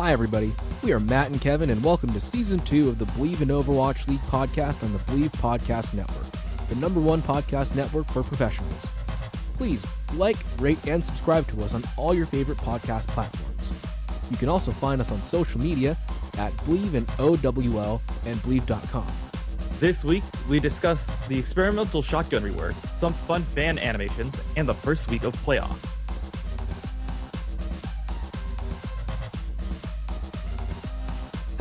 Hi, everybody. We are Matt and Kevin, and welcome to season two of the Believe in Overwatch League podcast on the Believe Podcast Network, the number one podcast network for professionals. Please like, rate, and subscribe to us on all your favorite podcast platforms. You can also find us on social media at Believe in OWL and Believe.com. This week, we discuss the experimental shotgun rework, some fun fan animations, and the first week of playoffs.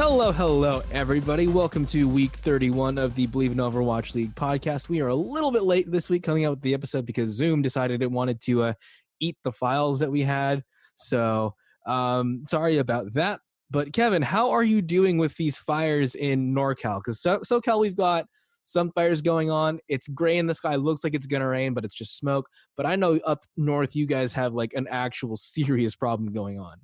Hello, hello, everybody. Welcome to week 31 of the Believe in Overwatch League podcast. We are a little bit late this week coming out with the episode because Zoom decided it wanted to uh, eat the files that we had. So, um, sorry about that. But, Kevin, how are you doing with these fires in NorCal? Because so- SoCal, we've got some fires going on. It's gray in the sky, looks like it's going to rain, but it's just smoke. But I know up north, you guys have like an actual serious problem going on.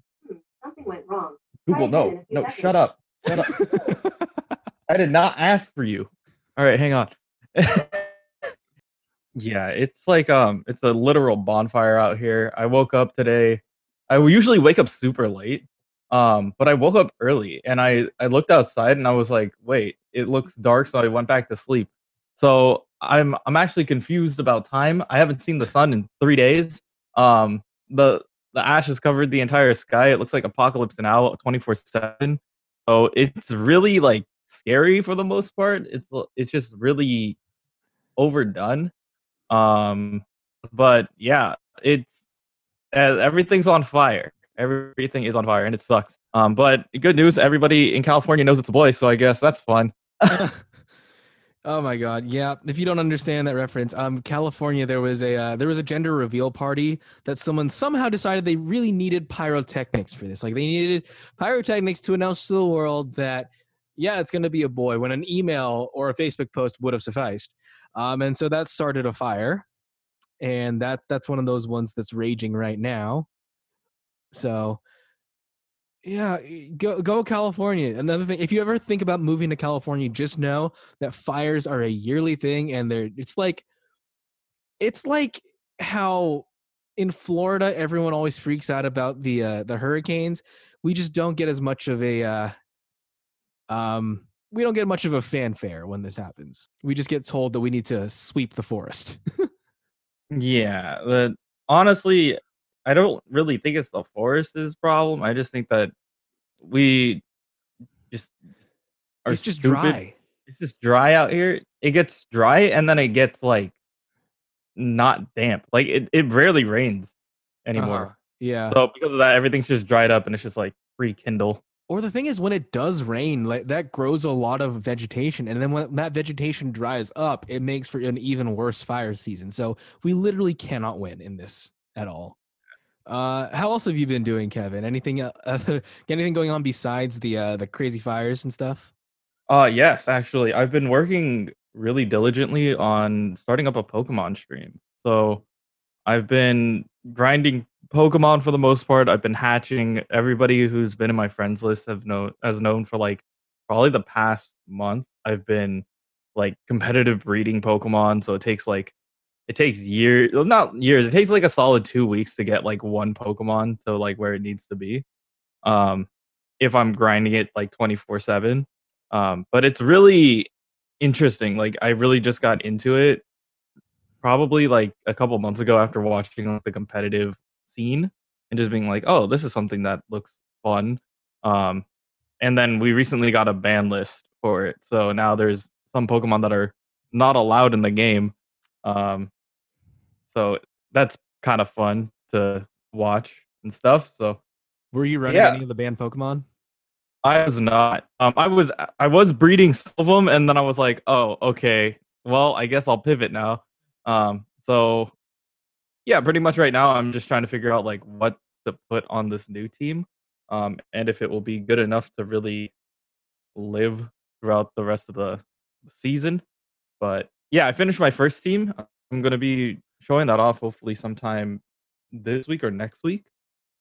Something went wrong. Google, Try again in no, no, seconds. shut up. I did not ask for you. All right, hang on. yeah, it's like um it's a literal bonfire out here. I woke up today. I usually wake up super late. Um, but I woke up early and I I looked outside and I was like, "Wait, it looks dark." So I went back to sleep. So I'm I'm actually confused about time. I haven't seen the sun in 3 days. Um the the ash has covered the entire sky. It looks like apocalypse now 24/7. So it's really like scary for the most part. It's it's just really overdone. Um, but yeah, it's uh, everything's on fire. Everything is on fire, and it sucks. Um, but good news, everybody in California knows it's a boy, so I guess that's fun. oh my god. Yeah. If you don't understand that reference um california there was a uh, there was a gender reveal party that someone somehow decided they really needed pyrotechnics for this. Like they needed pyrotechnics to announce to the world that yeah it's going to be a boy when an email or a facebook post would have sufficed. Um and so that started a fire. And that that's one of those ones that's raging right now. So yeah, go go California. Another thing, if you ever think about moving to California, just know that fires are a yearly thing, and they're it's like it's like how in Florida everyone always freaks out about the uh, the hurricanes. We just don't get as much of a uh, um we don't get much of a fanfare when this happens. We just get told that we need to sweep the forest. Yeah, the, honestly, I don't really think it's the forest's problem. I just think that we just are it's just stupid. dry. It's just dry out here. It gets dry and then it gets like not damp. Like it, it rarely rains anymore. Uh-huh. Yeah. So because of that, everything's just dried up and it's just like rekindle. Or the thing is, when it does rain, like that grows a lot of vegetation, and then when that vegetation dries up, it makes for an even worse fire season. So we literally cannot win in this at all. Uh, how else have you been doing, Kevin? Anything, uh, anything going on besides the uh, the crazy fires and stuff? Uh yes, actually. I've been working really diligently on starting up a Pokemon stream. So I've been grinding Pokemon for the most part. I've been hatching. Everybody who's been in my friends list have known has known for like probably the past month. I've been like competitive breeding Pokemon. So it takes like it takes years not years, it takes like a solid two weeks to get like one Pokemon to like where it needs to be. Um if I'm grinding it like 24 7. Um, but it's really interesting. Like I really just got into it probably like a couple months ago after watching like the competitive scene and just being like, oh, this is something that looks fun. Um, and then we recently got a ban list for it, so now there's some Pokemon that are not allowed in the game. Um, so that's kind of fun to watch and stuff. So Were you running Yeah. any of the banned Pokemon? I was not. Um, I was I was breeding some of them, and then I was like, oh, okay. Well, I guess I'll pivot now. Um, so yeah, pretty much right now, I'm just trying to figure out like what to put on this new team, um, and if it will be good enough to really live throughout the rest of the season. But yeah, I finished my first team. I'm gonna be showing that off hopefully sometime this week or next week.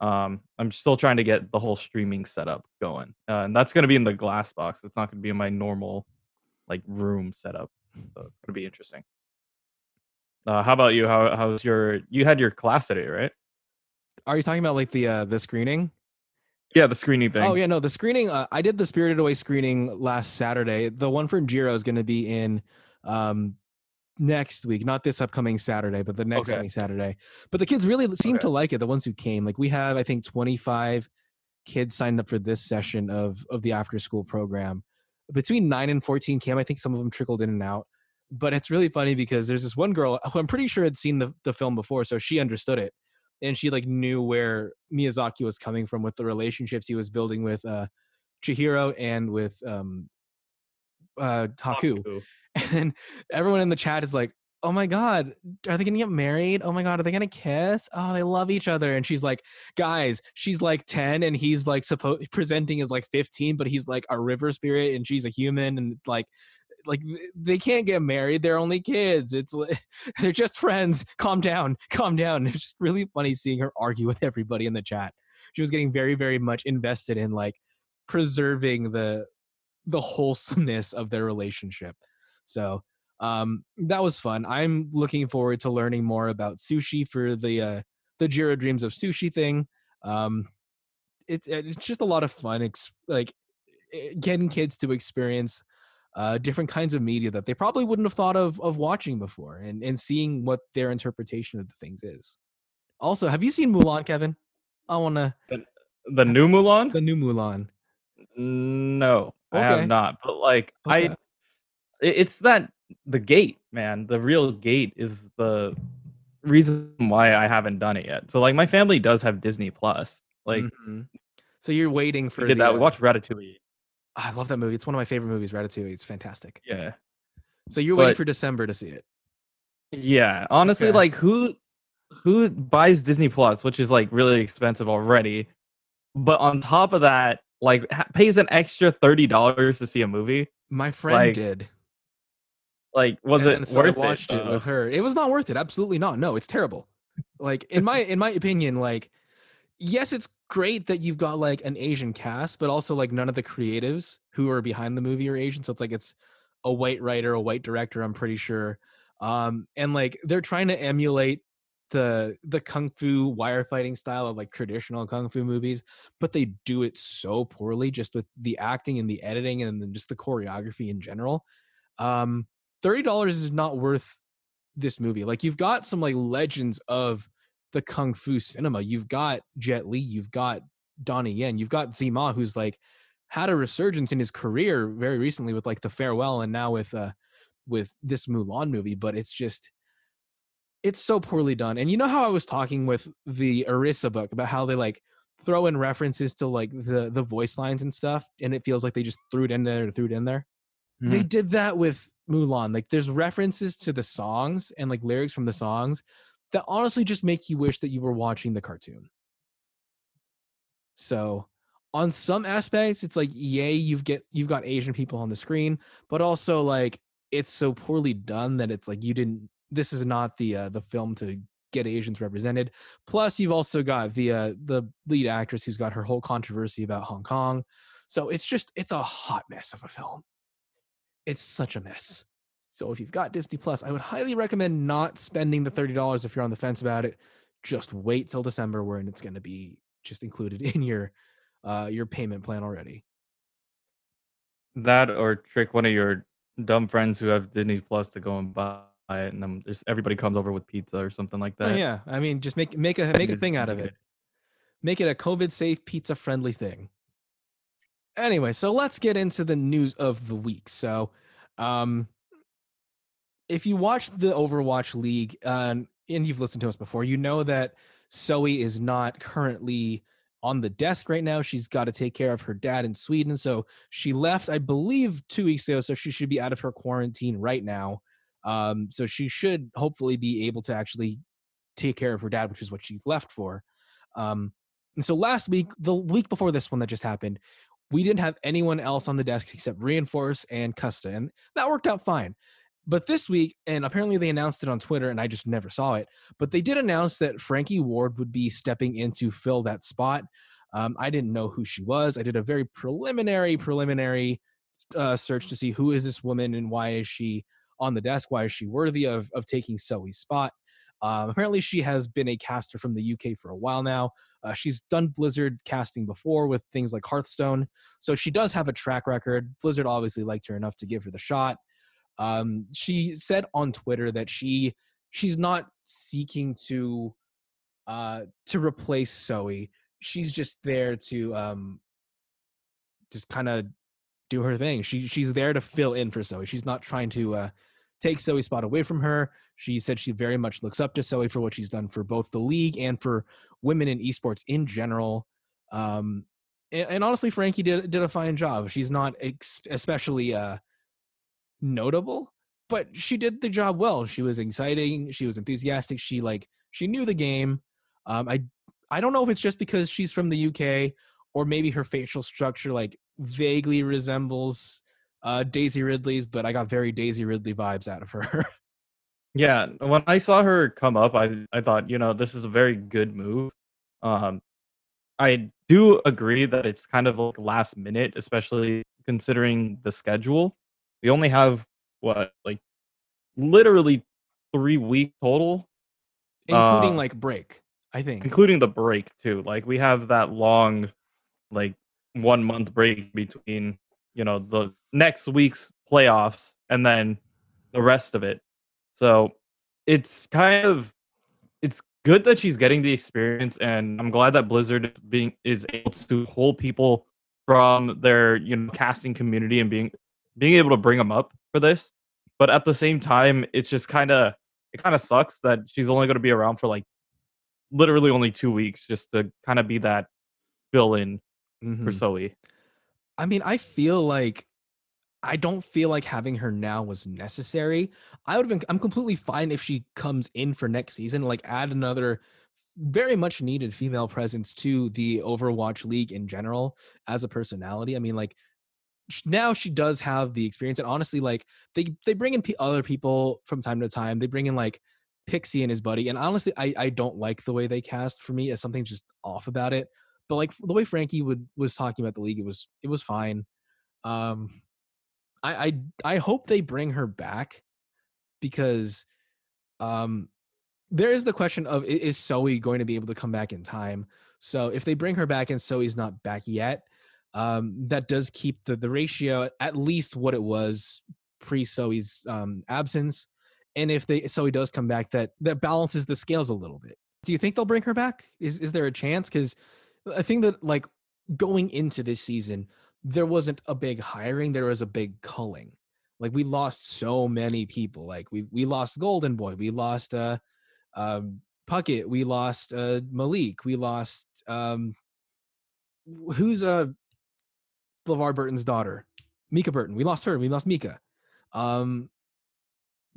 Um, I'm still trying to get the whole streaming setup going, uh, and that's gonna be in the glass box. It's not gonna be in my normal like room setup, so it's gonna be interesting. Uh, how about you? How how's your? You had your class today, right? Are you talking about like the uh the screening? Yeah, the screening thing. Oh yeah, no, the screening. Uh, I did the Spirited Away screening last Saturday. The one for Jiro is going to be in um next week, not this upcoming Saturday, but the next Okay. coming Saturday. But the kids really seem Okay. to like it. The ones who came, like we have, I think, twenty five kids signed up for this session of of the after school program. Between nine and fourteen came. I think some of them trickled in and out. But it's really funny because there's this one girl who I'm pretty sure had seen the, the film before, so she understood it and she like knew where Miyazaki was coming from with the relationships he was building with uh Chihiro and with um uh Haku. And everyone in the chat is like, "Oh my god, are they to get married? Oh my god, are they to kiss? Oh, they love each other." And she's like, "Guys, she's like 10 and he's like supposed presenting as like 15, but he's like a river spirit and she's a human and like like they can't get married. They're only kids. It's they're just friends. Calm down. Calm down. It's just really funny seeing her argue with everybody in the chat. She was getting very, very much invested in like preserving the the wholesomeness of their relationship. So um that was fun. I'm looking forward to learning more about sushi for the uh the Jiro Dreams of Sushi thing. Um it's it's just a lot of fun ex- like eh, getting kids to experience uh, different kinds of media that they probably wouldn't have thought of of watching before and, and seeing what their interpretation of the things is. Also, have you seen Mulan, Kevin? I want to The new Mulan? the new Mulan. No, I Okay. have not. But like, I Okay. it- it's that the gate, man. The real gate is the reason why I haven't done it yet. So like, my family does have Disney Plus. Like, Mhm. so you're waiting for did the, that. We uh, watched Ratatouille. I love that movie. It's one of my favorite movies. Ratatouille. It's fantastic. Yeah, So you're waiting for December to see it. yeah. Honestly, Okay. like, who who buys Disney Plus, which is like really expensive already, but on top of that, like ha- pays an extra thirty dollars to see a movie. My friend like, did. Like, was and it so worth I watched it, though? with her. It was not worth it. Absolutely not. No, it's terrible. Like in my in my opinion, like yes, it's great that you've got like an Asian cast, but also like none of the creatives who are behind the movie are Asian. So it's like it's a white writer, a white director, I'm pretty sure. Um, and like they're trying to emulate the the kung fu wire fighting style of like traditional kung fu movies, but they do it so poorly just with the acting and the editing and then just the choreography in general. Um, $30 is not worth this movie. Like you've got some like legends of the kung fu cinema. You've got Jet Li, you've got Donnie Yen, you've got Tzi Ma, who's like had a resurgence in his career very recently with like The Farewell and now with uh with this Mulan movie, but it's just it's so poorly done. And you know how I was talking with the Arisa book about how they like throw in references to like the the voice lines and stuff, and it feels like they just threw it in there, threw it in there they did that with Mulan. Like there's references to the songs and like lyrics from the songs that honestly just make you wish that you were watching the cartoon. So on some aspects, it's like, yay, you've get you've got Asian people on the screen, but also like it's so poorly done that it's like you didn't this is not the uh, the film to get Asians represented. Plus, you've also got the uh, the lead actress who's got her whole controversy about Hong Kong. So it's just it's a hot mess of a film it's such a mess. So if you've got Disney Plus, I would highly recommend not spending the $30 if you're on the fence about it. Just wait till December when it's going to be just included in your uh your payment plan already. that or trick one of your dumb friends who have Disney Plus to go and buy it, and then just everybody comes over with pizza or something like Oh, that. yeah, I mean just make make a make a thing out of it. Make it a COVID safe pizza friendly thing. Anyway, so let's get into the news of the week. So, um if you watch the Overwatch League, uh, and you've listened to us before, you know that Zoe is not currently on the desk right now. She's got to take care of her dad in Sweden. So she left, I believe, two weeks ago. So she should be out of her quarantine right now. Um, so she should hopefully be able to actually take care of her dad, which is what she left for. Um, and so last week, the week before this one that just happened, we didn't have anyone else on the desk except Reinforce and Custa, and that worked out fine. But this week, and apparently they announced it on Twitter, and I just never saw it. But they did announce that Frankie Ward would be stepping in to fill that spot. Um, I didn't know who she was. I did a very preliminary, preliminary uh, search to see who is this woman and why is she on the desk? Why is she worthy of of taking Zoe's spot? Um, apparently, she has been a caster from the UK for a while now. Uh, she's done Blizzard casting before with things like Hearthstone, so she does have a track record. Blizzard obviously liked her enough to give her the shot. Um, she said on Twitter that she she's not seeking to uh, to replace Zoe. She's just there to um, just kind of do her thing. She she's there to fill in for Zoe. She's not trying to uh, take Zoe's spot away from her. She said she very much looks up to Zoe for what she's done for both the league and for women in esports in general. Um, and, and honestly, Frankie did did a fine job. She's not ex- especially uh, notable, but she did the job well. She was exciting. She was enthusiastic. She like she knew the game. Um, I I don't know if it's just because she's from the UK or maybe her facial structure like vaguely resembles uh, Daisy Ridley's, but I got very Daisy Ridley vibes out of her. Yeah, when I saw her come up, I I thought, you know, this is a very good move. Um, I do agree that it's kind of like last minute, especially considering the schedule. We only have what, like, literally three weeks total, including Uh, like break, I think. including the break too. Like, we have that long, like, one month break between, you know, the next week's playoffs and then the rest of it. So it's kind of it's good that she's getting the experience, and I'm glad that Blizzard being is able to hold people from their you know casting community and being being able to bring them up for this. But at the same time, it's just kind of it kind of sucks that she's only going to be around for like literally only two weeks just to kind of be that fill in for Mhm. Zoe. I mean, I feel like I don't feel like having her now was necessary. I would have been I'm completely fine if she comes in for next season, like add another very much needed female presence to the Overwatch League in general as a personality. I mean, like now she does have the experience and honestly like they they bring in pe other people from time to time. They bring in like Pixie and his buddy and honestly I I don't like the way they cast for me as something just off about it. But like the way Frankie would was talking about the league it was it was fine. Um I I I hope they bring her back because um there is the question of is Zoe going to be able to come back in time? So if they bring her back and Zoe's not back yet, um, that does keep the the ratio at least what it was pre Zoe's um, absence. And if they Zoe does come back, that that balances the scales a little bit. Do you think they'll bring her back? Is is there a chance? Because I think that like going into this season, there wasn't a big hiring, there was a big culling. Like we lost so many people. Like we we lost Golden Boy, we lost uh um Puckett, we lost uh Malik, we lost um wh- who's uh LeVar Burton's daughter? Mika Burton. We lost her. We lost Mika. Um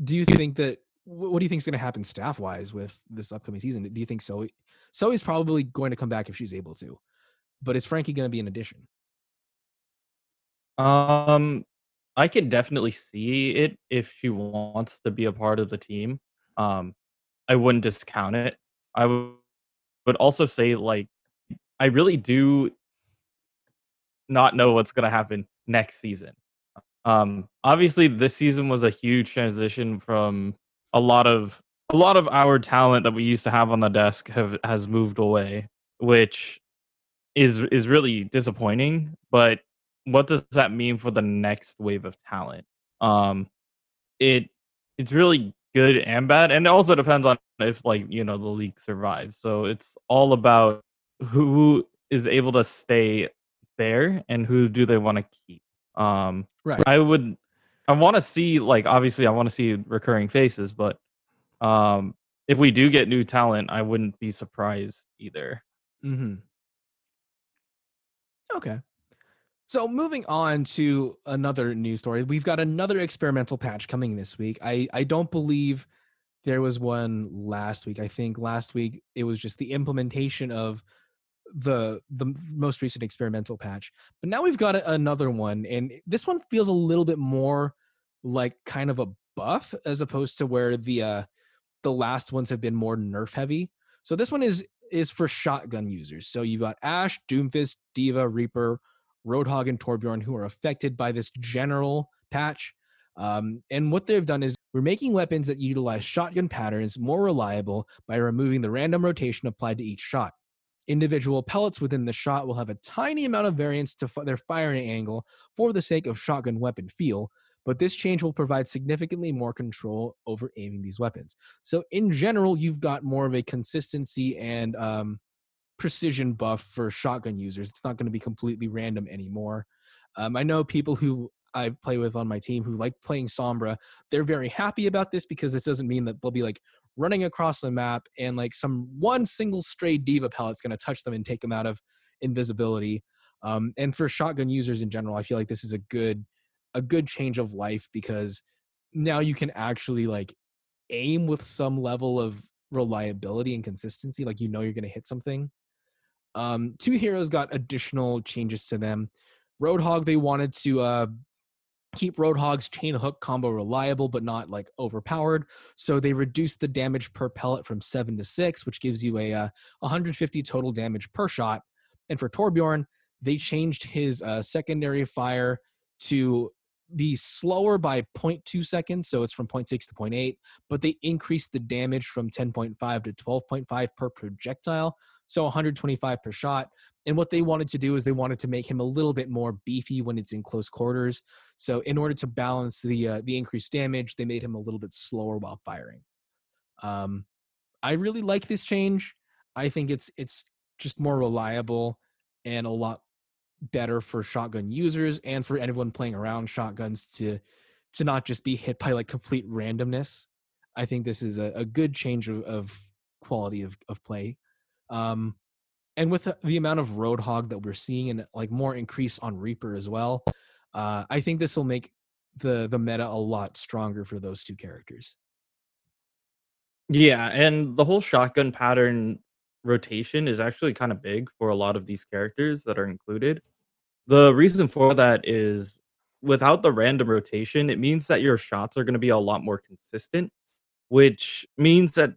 do you think that what do you think is going to happen staff wise with this upcoming season? Do you think Zoe Zoe's probably going to come back if she's able to, but is Frankie going to be an addition? Um, I can definitely see it if she wants to be a part of the team. Um, I wouldn't discount it. I would would also say like I really do not know what's going to happen next season. Um, obviously this season was a huge transition from a lot of a lot of our talent that we used to have on the desk have has moved away, which is is really disappointing, but what does that mean for the next wave of talent? Um, it it's really good and bad, and it also depends on if like you know the league survives. So it's all about who is able to stay there and who do they want to keep. Um, Right. I would, I want to see like obviously I want to see recurring faces, but um, if we do get new talent, I wouldn't be surprised either. Mm-hmm. Okay. So moving on to another news story, we've got another experimental patch coming this week. I I don't believe there was one last week. I think last week it was just the implementation of the the most recent experimental patch. But now we've got another one, and this one feels a little bit more like kind of a buff as opposed to where the uh the last ones have been more nerf heavy. So this one is is for shotgun users. So you've got Ashe Doomfist, D.Va Reaper, Roadhog, and Torbjorn who are affected by this general patch. Um, and what they've done is we're making weapons that utilize shotgun patterns more reliable by removing the random rotation applied to each shot. Individual pellets within the shot will have a tiny amount of variance to f- their firing angle for the sake of shotgun weapon feel, but this change will provide significantly more control over aiming these weapons. So, in general, you've got more of a consistency and um, precision buff for shotgun users. It's not going to be completely random anymore. Um, I know people who I play with on my team who like playing Sombra. They're very happy about this because this doesn't mean that they'll be like running across the map and like some one single stray D.Va pellet's going to touch them and take them out of invisibility. Um, and for shotgun users in general, I feel like this is a good a good change of life because now you can actually like aim with some level of reliability and consistency like you know you're going to hit something um two heroes got additional changes to them roadhog they wanted to uh keep roadhog's chain hook combo reliable but not like overpowered. So they reduced the damage per pellet from 7 to 6 which gives you a uh, 150 total damage per shot. And for torbjorn they changed his uh, secondary fire to be slower by 0.2 seconds, so it's from 0.6 to 0.8, but they increased the damage from 10.5 to 12.5 per projectile, so 125 per shot. And what they wanted to do is they wanted to make him a little bit more beefy when it's in close quarters. So in order to balance the uh, the increased damage, they made him a little bit slower while firing. Um, I really like this change. I think it's it's just more reliable and a lot better for shotgun users and for anyone playing around shotguns to to not just be hit by like complete randomness. I think this is a, a good change of, of quality of, of play. Um, and with the, amount of Roadhog that we're seeing and like more increase on Reaper as well, uh, I think this will make the the meta a lot stronger for those two characters. Yeah, and the whole shotgun pattern rotation is actually kind of big for a lot of these characters that are included. The reason for that is without the random rotation, it means that your shots are going to be a lot more consistent, which means that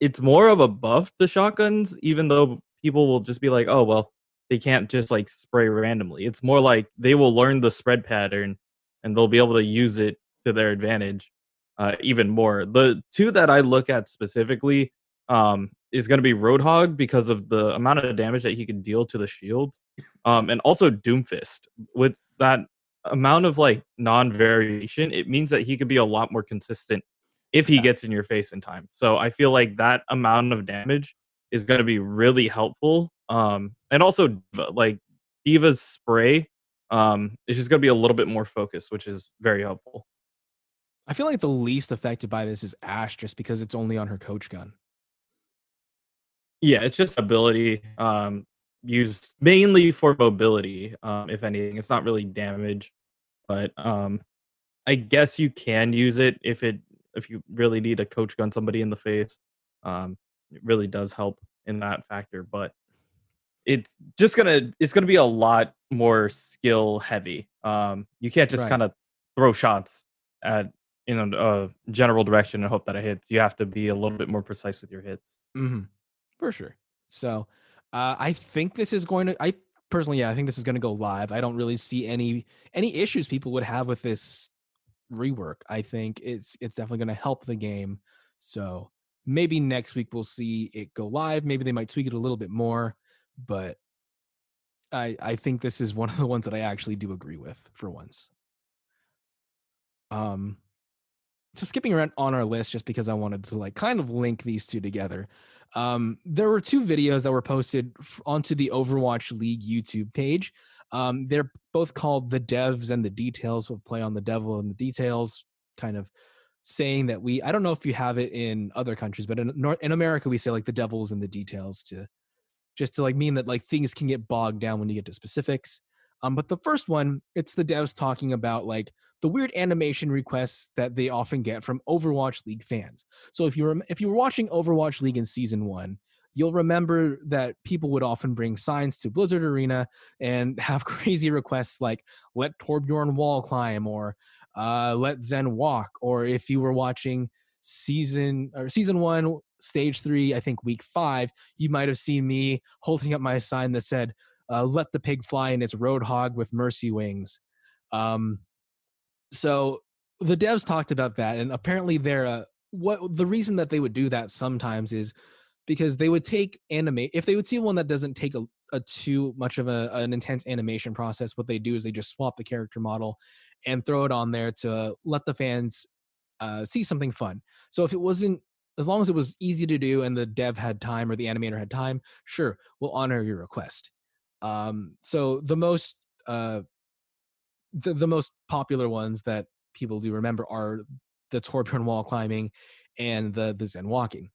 it's more of a buff to shotguns, even though people will just be like, oh, well, they can't just like spray randomly. It's more like they will learn the spread pattern and they'll be able to use it to their advantage uh, even more. The two that I look at specifically um, is going to be Roadhog because of the amount of damage that he can deal to the shield, um, and also Doomfist with that amount of like non-variation. It means that he could be a lot more consistent if he gets in your face in time. So I feel like that amount of damage is going to be really helpful. Um, and also like D.Va's spray um, is just going to be a little bit more focused, which is very helpful. I feel like the least affected by this is Ashe, just because it's only on her coach gun. Yeah, it's just ability um, used mainly for mobility. Um, if anything, it's not really damage, but um, I guess you can use it if it if you really need a coach gun somebody in the face. Um, it really does help in that factor, but it's just gonna it's gonna be a lot more skill heavy. Um, you can't just Right. kind of throw shots at you know a general direction and hope that it hits. You have to be a little bit more precise with your hits. Mm-hmm. For sure. So uh, I think this is going to. I personally, yeah, I think this is going to go live. I don't really see any any issues people would have with this rework. I think it's it's definitely going to help the game. So maybe next week we'll see it go live. Maybe they might tweak it a little bit more, but I I think this is one of the ones that I actually do agree with for once. Um, so skipping around on our list just because I wanted to like kind of link these two together. Um, there were two videos that were posted onto the Overwatch League YouTube page. Um, they're both called the devs and the details. We'll play on the devil and the details kind of saying that we I don't know if you have it in other countries, but in North in America we say like the devil's in the details to just to like mean that like things can get bogged down when you get to specifics. Um, but the first one, it's the devs talking about like the weird animation requests that they often get from Overwatch League fans. So if you were if you were watching Overwatch League in season one, you'll remember that people would often bring signs to Blizzard Arena and have crazy requests like "Let Torbjorn wall climb" or uh, "Let Zen walk," or if you were watching season or season one, stage three, I think week five, you might have seen me holding up my sign that said uh, "Let the pig fly in its roadhog with mercy wings." Um, so the devs talked about that, and apparently they're uh, what the reason that they would do that sometimes is because they would take animate if they would see one that doesn't take a, a too much of a, an intense animation process what they do is they just swap the character model and throw it on there to let the fans uh, see something fun so if it wasn't as long as it was easy to do and the dev had time or the animator had time sure we'll honor your request um, so the most uh, the, the most popular ones that people do remember are the Torbjorn wall climbing and the the Zen walking.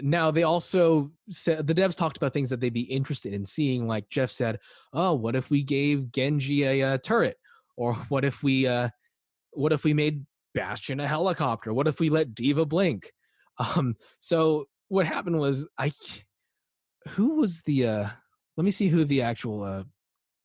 Now they also said the devs talked about things that they'd be interested in seeing. Like Jeff said, "Oh, what if we gave Genji a, a turret? Or what if we uh, what if we made Bastion a helicopter? What if we let D.Va blink?" Um, so what happened was I who was the uh, let me see who the actual uh,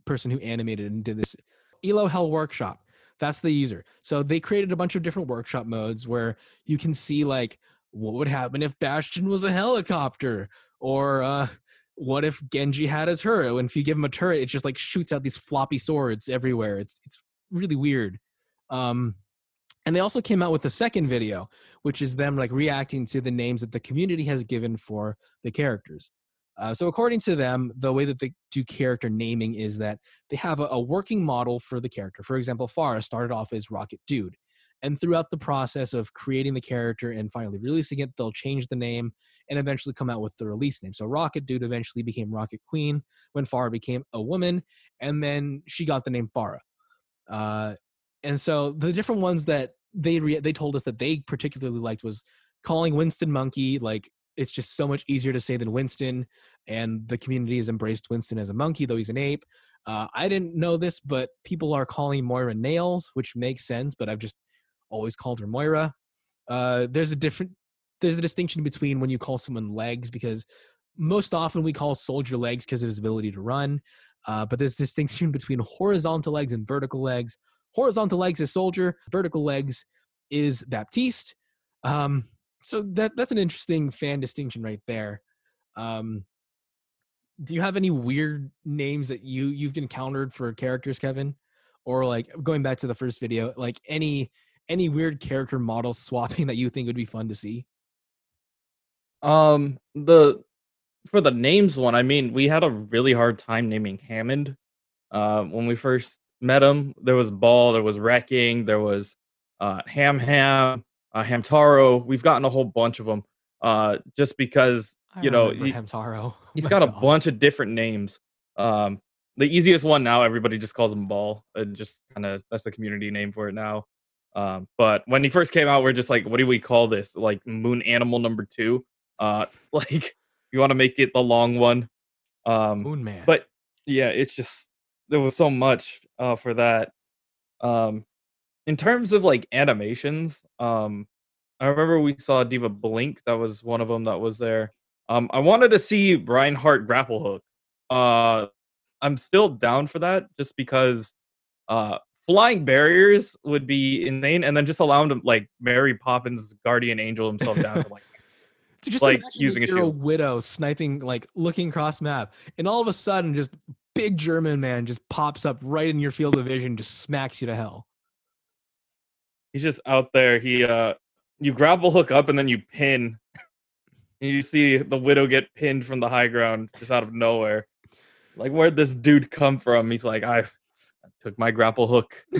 person who animated and did this Elo Hell Workshop. That's the user. So they created a bunch of different workshop modes where you can see like what would happen if Bastion was a helicopter, or uh, what if Genji had a turret? And if you give him a turret, it just like shoots out these floppy swords everywhere. It's it's really weird. Um, and they also came out with a second video, which is them like reacting to the names that the community has given for the characters. Uh, so according to them, the way that they do character naming is that they have a, a, working model for the character. For example, Pharah started off as Rocket Dude. And throughout the process of creating the character and finally releasing it, they'll change the name and eventually come out with the release name. So Rocket Dude eventually became Rocket Queen when Pharah became a woman, and then she got the name Pharah. Uh, and so the different ones that they re- they told us that they particularly liked was calling Winston Monkey like it's just so much easier to say than Winston, and the community has embraced Winston as a monkey, though he's an ape. Uh, I didn't know this, but people are calling Moira Nails, which makes sense, but I've just always called her Moira. Uh, there's a different there's a distinction between when you call someone legs because most often we call soldier legs because of his ability to run uh, but there's a distinction between horizontal legs and vertical legs horizontal legs is soldier vertical legs is baptiste um, so that that's an interesting fan distinction right there. Um, do you have any weird names that you you've encountered for characters, Kevin? Or like going back to the first video, like any any weird character model swapping that you think would be fun to see? Um, the for the names one, I mean, we had a really hard time naming Hammond. Uh, when we first met him, there was Ball, there was Wrecking, there was uh, Ham Ham, uh, Hamtaro. We've gotten a whole bunch of them uh, just because I you know he, Hamtaro. he's got a bunch of different names. Um, the easiest one now, everybody just calls him Ball. It just kind of that's the community name for it now. Um, but when he first came out, we're just like, what do we call this? Like Moon Animal Number Two. Uh, like you want to make it the long one. Um, Moon Man. But yeah, it's just there was so much uh, for that. Um, in terms of like animations, um, I remember we saw D.Va Blink. That was one of them that was there. Um, I wanted to see Reinhardt grapple hook. Uh, I'm still down for that just because uh, flying barriers would be insane, and then just allow him to like Mary Poppins guardian angel himself down. like, to just like using a, a widow sniping, like looking across map, and all of a sudden, just big German man just pops up right in your field of vision, just smacks you to hell he's just out there. He uh you grapple hook up and then you pin. and you see the widow get pinned from the high ground just out of nowhere. Like where'd this dude come from? He's like, I, I took my grapple hook.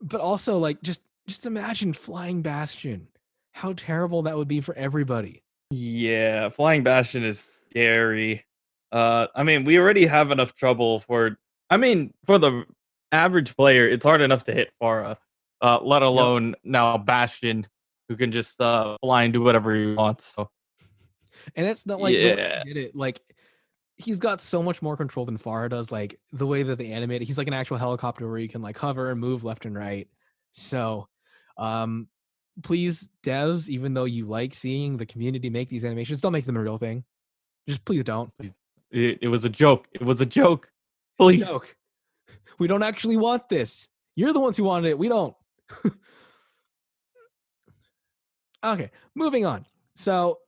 but also like just just imagine flying bastion. How terrible that would be for everybody. Yeah, flying bastion is scary. Uh I mean, we already have enough trouble for I mean, for the average player, it's hard enough to hit Pharah. uh, let alone now Bastion, who can just uh, fly and do whatever he wants. So And it's not like Yeah. yeah. it like he's got so much more control than Pharah does. Like the way that they animate it, he's like an actual helicopter where you can like hover and move left and right. So um please devs, even though you like seeing the community make these animations, don't make them a real thing. Just please don't. it, it was a joke. It was a joke. It's a Please. joke. We don't actually want this. You're the ones who wanted it. We don't. okay, moving on. So,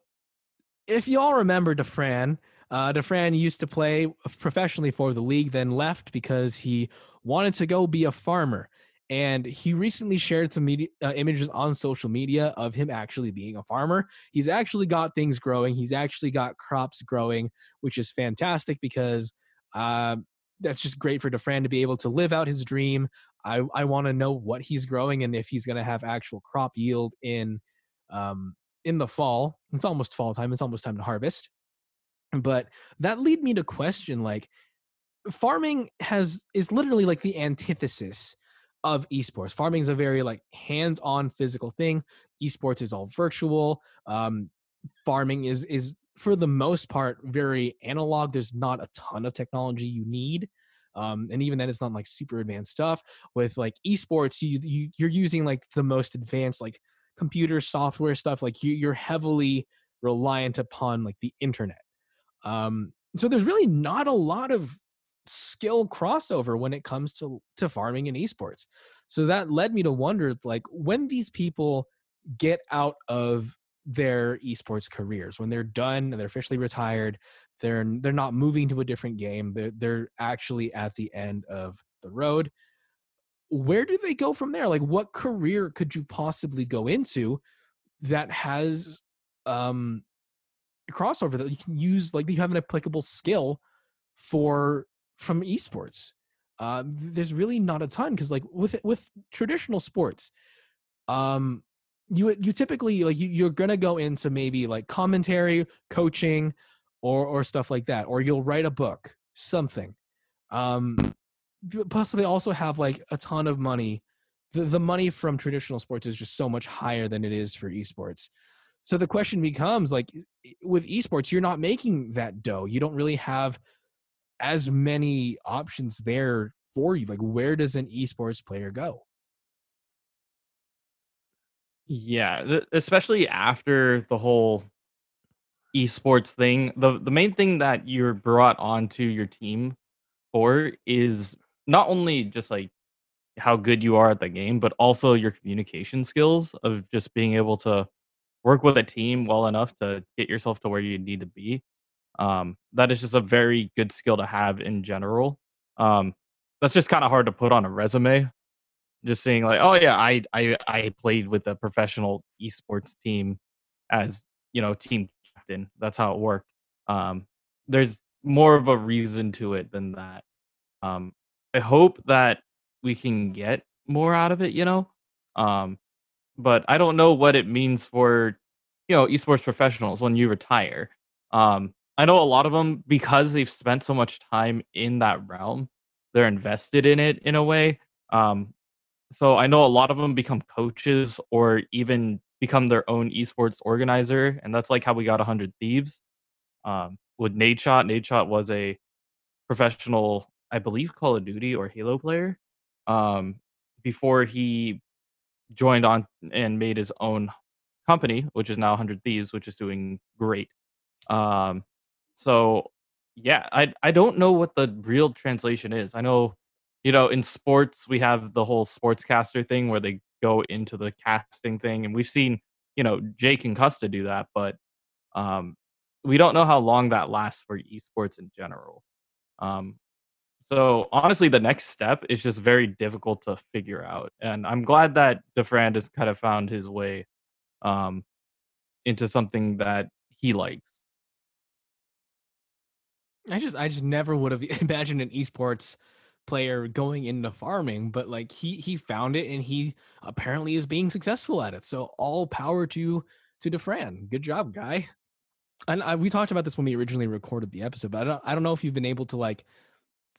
if you all remember Dafran, uh, Dafran used to play professionally for the league, then left because he wanted to go be a farmer. And he recently shared some media, uh, images on social media of him actually being a farmer. He's actually got things growing. He's actually got crops growing, which is fantastic because uh, that's just great for Dafran to be able to live out his dream. I, I want to know what he's growing and if he's going to have actual crop yield in um, in the fall. It's almost fall time. It's almost time to harvest. But that lead me to question like farming has is literally like the antithesis of esports. Farming is a very like hands-on physical thing. Esports is all virtual. Um, farming is is for the most part very analog. There's not a ton of technology you need. Um, and even then it's not like super advanced stuff with like esports you, you you're using like the most advanced like computer software stuff like you, you're heavily reliant upon like the internet um so there's really not a lot of skill crossover when it comes to to farming and esports. So that led me to wonder like when these people get out of their esports careers when they're done and they're officially retired they're they're not moving to a different game they're, they're actually at the end of the road where do they go from there? Like what career could you possibly go into that has um crossover that you can use like you have an applicable skill for from esports. Uh there's really not a ton because like with with traditional sports um you you typically like you, you're gonna go into maybe like commentary coaching or or stuff like that or you'll write a book something um plus they also have like a ton of money. The, the money from traditional sports is just so much higher than it is for esports so the question becomes like with esports you're not making that dough you don't really have as many options there for you like where does an esports player go Yeah, especially after the whole esports thing. The the main thing that you're brought onto your team for is not only just like how good you are at the game, but also your communication skills of just being able to work with a team well enough to get yourself to where you need to be. Um, that is just a very good skill to have in general. Um, that's just kind of hard to put on a resume just saying like, oh yeah, I I I played with a professional esports team as you know team captain. That's how it worked. Um, there's more of a reason to it than that. Um, I hope that we can get more out of it, you know. Um, but I don't know what it means for you know esports professionals when you retire. Um, I know a lot of them because they've spent so much time in that realm. They're invested in it in a way. Um, so I know a lot of them become coaches or even become their own esports organizer, and that's like how we got 100 Thieves. Um, with Nadeshot, Nadeshot was a professional, I believe, Call of Duty or Halo player. Um, before he joined on and made his own company, which is now 100 Thieves, which is doing great. Um, so yeah, I I don't know what the real translation is. I know you know, in sports, we have the whole sportscaster thing where they go into the casting thing, and we've seen, you know, Jake and Custa do that, but um, we don't know how long that lasts for esports in general. Um, so honestly, the next step is just very difficult to figure out, and I'm glad that Dafran has kind of found his way um, into something that he likes. I just I just never would have imagined an esports player going into farming, but like he he found it and he apparently is being successful at it. So all power to to Dafran. Good job, guy. And I, we talked about this when we originally recorded the episode, but I don't I don't know if you've been able to like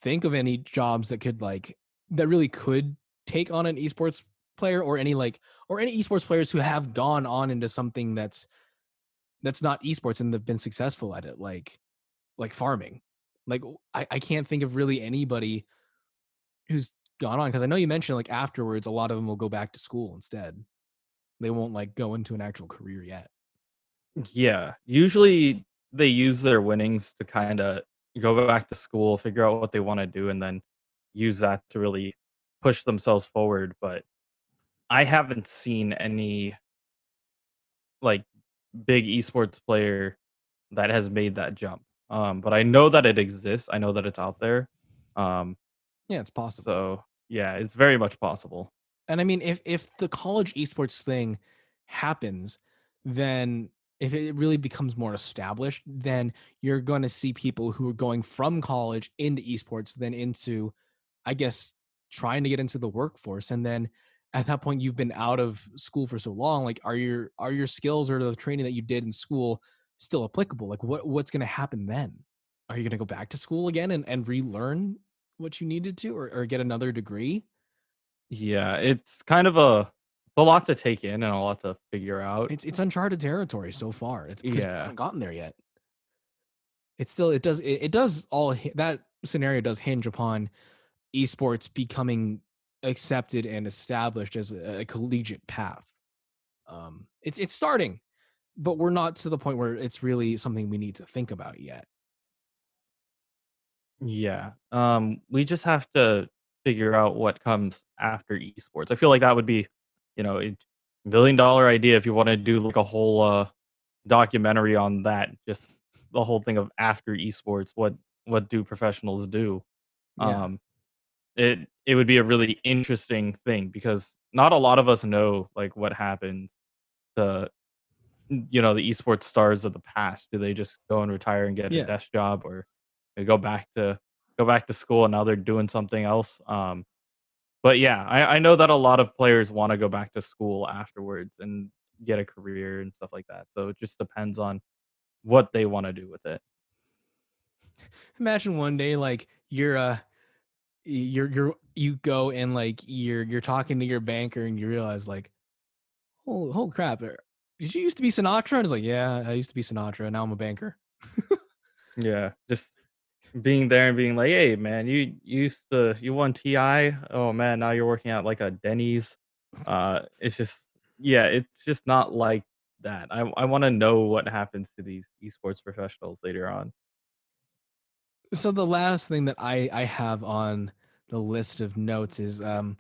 think of any jobs that could like that really could take on an esports player or any like or any esports players who have gone on into something that's that's not esports and they've been successful at it like like farming. Like i, I can't think of really anybody who's gone on because i know you mentioned like afterwards a lot of them will go back to school instead. They won't like go into an actual career yet. Yeah, usually they use their winnings to kind of go back to school, figure out what they want to do, and then use that to really push themselves forward. But I haven't seen any like big esports player that has made that jump. Um, but I know that it exists. I know that it's out there. Um, yeah it's possible so yeah, it's very much possible. and i mean if if the college esports thing happens then if it really becomes more established then you're going to see people who are going from college into esports then into i guess trying to get into the workforce and then at that point you've been out of school for so long like are your are your skills or the training that you did in school still applicable? Like what what's going to happen then? Are you going to go back to school again and, and relearn what you needed to or, or get another degree? Yeah, it's kind of a a lot to take in and a lot to figure out. it's it's uncharted territory so far. It's because we haven't gotten there yet. It's still it does it, it does all that scenario does hinge upon esports becoming accepted and established as a, a collegiate path. Um, it's it's starting, but we're not to the point where it's really something we need to think about yet. Yeah. Um, we just have to figure out what comes after esports. I feel like that would be, you know, a million dollar idea if you want to do like a whole uh documentary on that. Just the whole thing of after esports. What what do professionals do? Yeah. Um, it it would be a really interesting thing because not a lot of us know like what happened to you know the esports stars of the past. Do they just go and retire and get Yeah. a desk job, or they go back to go back to school and now they're doing something else? Um, but yeah, I, I know that a lot of players want to go back to school afterwards and get a career and stuff like that. So it just depends on what they want to do with it. Imagine one day like you're uh you're you're you go and like you're you're talking to your banker and you realize like oh holy crap er, did you used to be Sinatraa and it's like yeah I used to be Sinatraa now I'm a banker Yeah, just being there and being like, "Hey, man, you used to you won TI. Oh man, now you're working at like a Denny's." Uh, it's just yeah, it's just not like that. I I want to know what happens to these esports professionals later on. so the last thing that I I have on the list of notes is um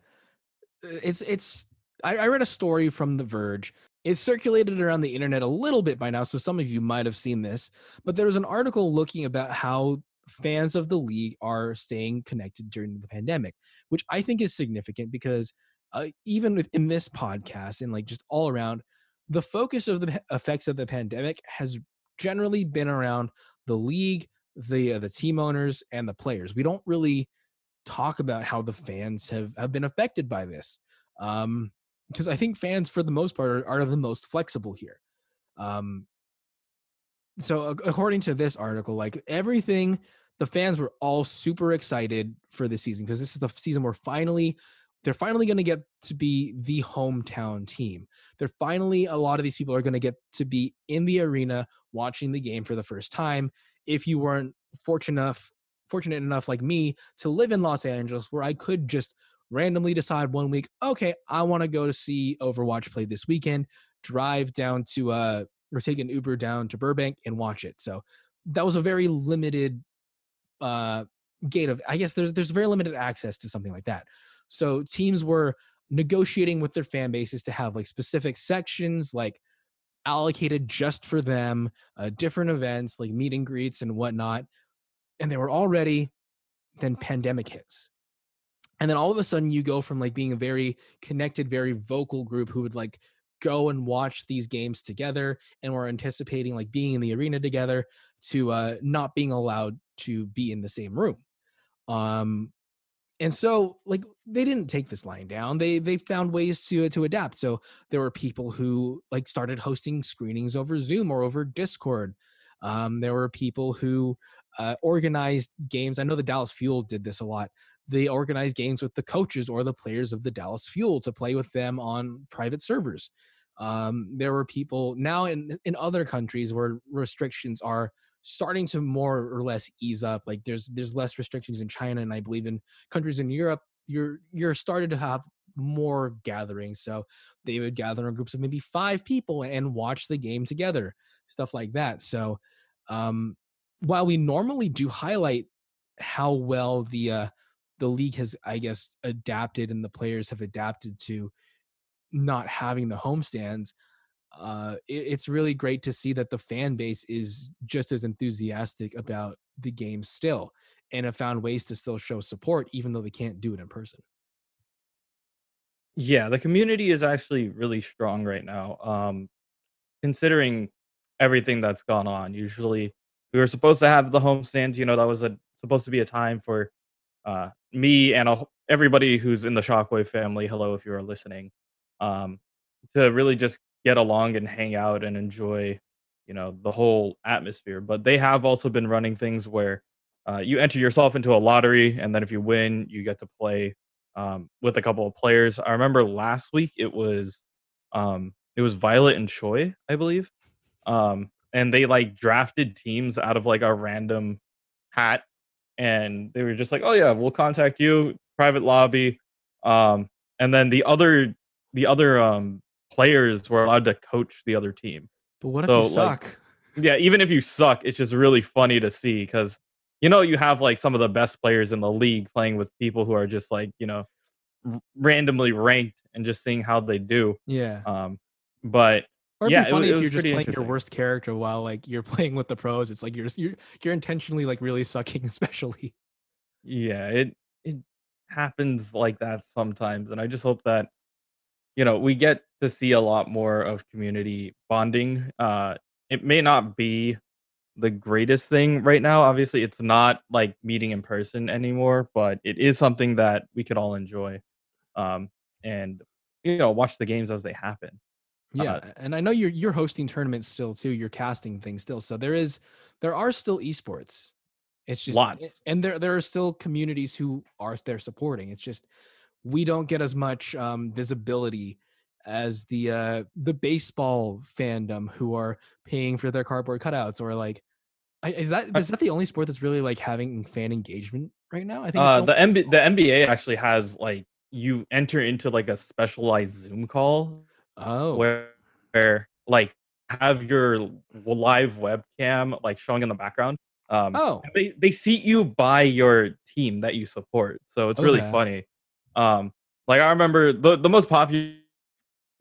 it's it's I, I read a story from The Verge. It's circulated around the internet a little bit by now, so some of you might have seen this. But there was an article looking about how fans of the league are staying connected during the pandemic, which I think is significant because uh, even with- in this podcast and like just all around, the focus of the effects of the pandemic has generally been around the league, the uh, the team owners, and the players. We don't really talk about how the fans have have been affected by this um because i think fans for the most part are, are the most flexible here um so according to this article like everything the fans were all super excited for the season because this is the season where finally they're finally going to get to be the hometown team. They're finally a lot of these people are going to get to be in the arena watching the game for the first time. If you weren't fortunate enough fortunate enough like me to live in Los Angeles where I could just randomly decide one week, okay, I want to go to see Overwatch play this weekend, drive down to uh or take an Uber down to Burbank and watch it. So that was a very limited uh gate of I guess there's there's very limited access to something like that. So teams were negotiating with their fan bases to have like specific sections like allocated just for them, uh, different events like meet and greets and whatnot and they were all ready then pandemic hits and then all of a sudden you go from like being a very connected very vocal group who would like go and watch these games together and we're anticipating like being in the arena together to uh not being allowed to be in the same room. Um and so like they didn't take this line down. They they found ways to to adapt. So there were people who like started hosting screenings over zoom or over discord. Um there were people who uh, organized games. I know the dallas fuel did this a lot. They organized games with the coaches or the players of the Dallas Fuel to play with them on private servers. Um, there were people now in in other countries where restrictions are starting to more or less ease up. Like there's there's less restrictions in China, and I believe in countries in Europe, you're you're starting to have more gatherings. So they would gather in groups of maybe five people and watch the game together, stuff like that. So um, while we normally do highlight how well the uh, the league has, I guess, adapted and the players have adapted to not having the homestands, uh, it, it's really great to see that the fan base is just as enthusiastic about the game still and have found ways to still show support even though they can't do it in person. Yeah, the community is actually really strong right now. Um, considering everything that's gone on. Usually, we were supposed to have the homestands. You know, that was a supposed to be a time for uh, me and a, everybody who's in the Shockwave family. Hello, if you are listening, um, to really just get along and hang out and enjoy, you know, the whole atmosphere. But they have also been running things where uh, you enter yourself into a lottery, and then if you win, you get to play um, with a couple of players. I remember last week it was um, it was Viol2t and Choi, I believe. Um, and they like drafted teams out of like a random hat, and they were just like, "Oh yeah, we'll contact you, private lobby." Um, and then the other the other um players were allowed to coach the other team. But what if so, you suck? Like, yeah, even if you suck, it's just really funny to see because you know you have like some of the best players in the league playing with people who are just like you know r- randomly ranked and just seeing how they do. Yeah. Um, but or yeah, be funny it, it if you're just playing your worst character while like you're playing with the pros. It's like you're you're you're intentionally like really sucking, especially. Yeah, it it happens like that sometimes, and I just hope that you know we get to see a lot more of community bonding. Uh, it may not be the greatest thing right now. Obviously, it's not like meeting in person anymore, but it is something that we could all enjoy. Um, and you know, watch the games as they happen. Yeah, uh, and I know you're you're hosting tournaments still too. You're casting things still, so there is there are still esports. It's just lots, and there there are still communities who are there supporting. It's just we don't get as much um, visibility as the uh, the baseball fandom who are paying for their cardboard cutouts or like is that is that the only sport that's really like having fan engagement right now? I think uh, the MB, the NBA actually has like you enter into like a specialized Zoom call Oh, where, where like have your live webcam like showing in the background. Um, oh, they they seat you by your team that you support, so it's really funny. Um, like I remember the the most popular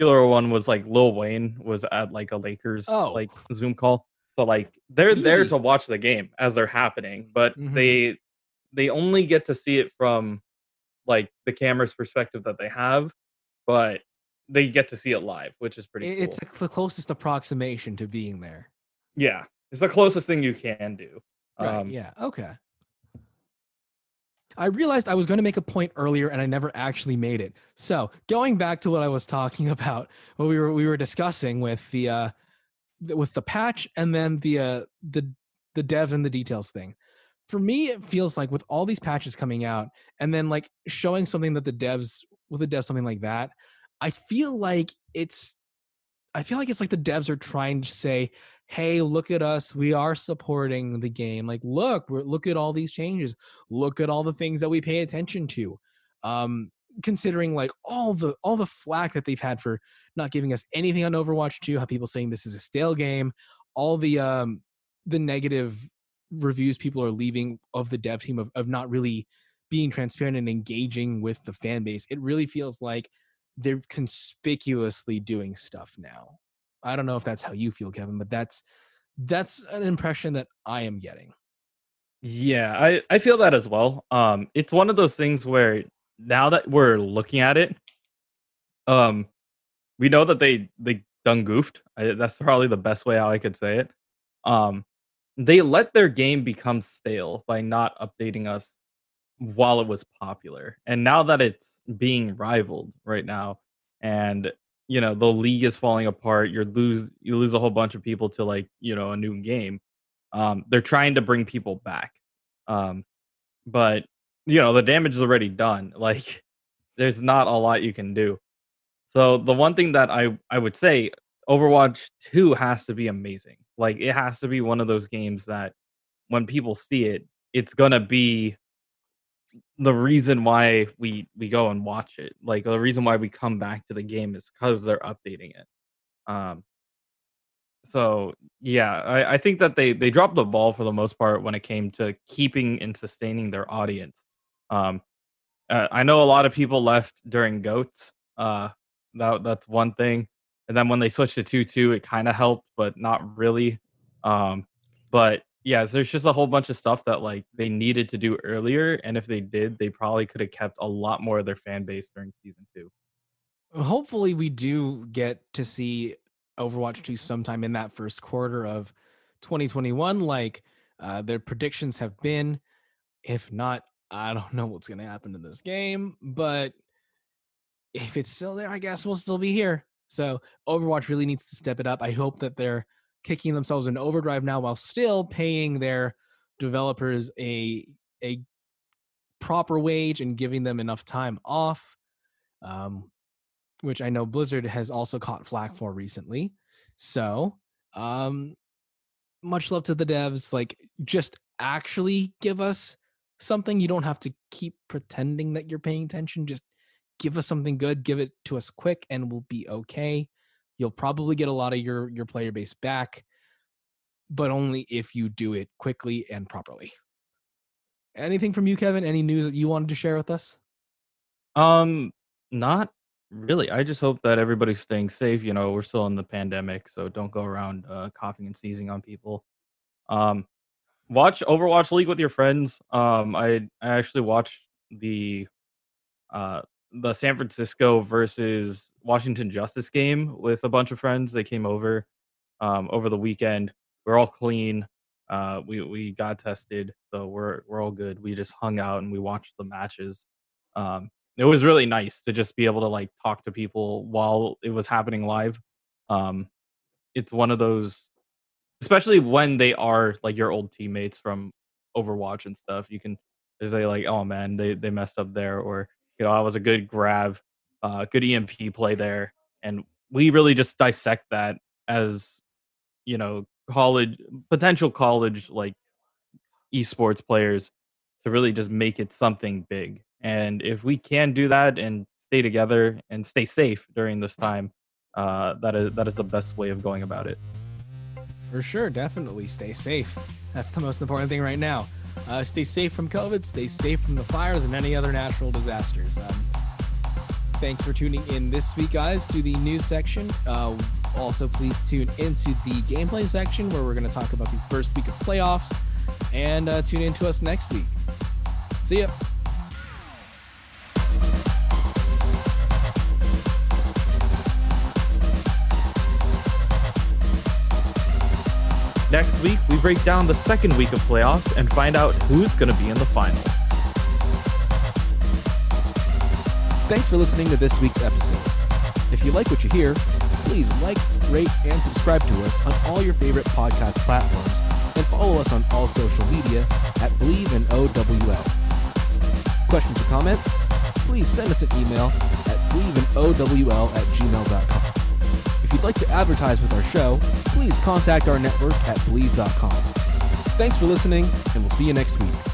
one was like Lil Wayne was at like a Lakers Oh. like Zoom call. So like they're there to watch the game as they're happening, but Mhm. they they only get to see it from like the camera's perspective that they have, but they get to see it live, which is pretty it- cool. it's the closest approximation to being there. yeah, it's the closest thing you can do. Right. Um, yeah. Okay. I realized I was going to make a point earlier and I never actually made it. So going back to what I was talking about, what we were we were discussing with the uh with the patch and then the uh the the devs and the details thing. For me, it feels like with all these patches coming out and then like showing something that the devs with the devs something like that, I feel like it's I feel like it's like the devs are trying to say, "Hey, look at us. We are supporting the game. Like, look, look at all these changes. Look at all the things that we pay attention to." Um, considering like all the all the flack that they've had for not giving us anything on Overwatch 2, how people saying this is a stale game, all the um the negative reviews people are leaving of the dev team of, of not really being transparent and engaging with the fan base. It really feels like they're conspicuously doing stuff now. I don't know if that's how you feel, Kevin, but that's that's an impression that I am getting. Yeah, I I feel that as well. Um, it's one of those things where now that we're looking at it, um, we know that they they done goofed. I, that's probably the best way how I could say it. Um, they let their game become stale by not updating us while it was popular, and now that it's being rivaled right now, and you know the league is falling apart, you lose you lose a whole bunch of people to like you know a new game. Um, they're trying to bring people back, um, but you know the damage is already done. Like there's not a lot you can do. So the one thing that I I would say Overwatch 2 has to be amazing. Like it has to be one of those games that when people see it, it's gonna be the reason why we we go and watch it. Like the reason why we come back to the game is because they're updating it. Um so yeah, I, I think that they they dropped the ball for the most part when it came to keeping and sustaining their audience. Um uh, I know a lot of people left during goats. Uh that that's one thing. And then when they switched to 2 2, it kind of helped, but not really. Um, but yeah, so there's just a whole bunch of stuff that like they needed to do earlier. And if they did, they probably could have kept a lot more of their fan base during season two. Hopefully, we do get to see Overwatch 2 sometime in that first quarter of 2021, like uh, their predictions have been. If not, I don't know what's going to happen in this game, but if it's still there, I guess we'll still be here. So Overwatch really needs to step it up. I hope that they're kicking themselves in overdrive now while still paying their developers a a proper wage and giving them enough time off. Um, which I know Blizzard has also caught flack for recently. So, um, much love to the devs. Like, just actually give us something. You don't have to keep pretending that you're paying attention. Just give us something good, give it to us quick, and we'll be okay. You'll probably get a lot of your your player base back, but only if you do it quickly and properly. Anything from you, Kevin? Any news that you wanted to share with us? Um, not really. I just hope that everybody's staying safe. You know, we're still in the pandemic, so don't go around uh, coughing and sneezing on people. Um, watch Overwatch League with your friends. Um, I I actually watched the uh the San Francisco versus Washington Justice game with a bunch of friends. They came over um, over the weekend. We're all clean. Uh, we we got tested, so we're we're all good. We just hung out and we watched the matches. Um, it was really nice to just be able to like talk to people while it was happening live. Um, it's one of those, especially when they are like your old teammates from Overwatch and stuff. You can just say like, "Oh man, they they messed up there," or you know, I was a good grab, uh, good EMP play there, and we really just dissect that as you know college potential college like esports players to really just make it something big. And if we can do that and stay together and stay safe during this time, uh, that is that is the best way of going about it. For sure, definitely stay safe. That's the most important thing right now. Uh, stay safe from COVID, stay safe from the fires and any other natural disasters. Um, thanks for tuning in this week, guys, to the news section. Uh, also, please tune into the gameplay section where we're going to talk about the first week of playoffs and uh, tune in to us next week. See ya. Next week, we break down the second week of playoffs and find out who's going to be in the final. Thanks for listening to this week's episode. If you like what you hear, please like, rate, and subscribe to us on all your favorite podcast platforms and follow us on all social media at Bleav in OWL. Questions or comments? Please send us an email at bleavinowl at gmail.com. If you'd like to advertise with our show, please contact our network at bleav.com. Thanks for listening, and we'll see you next week.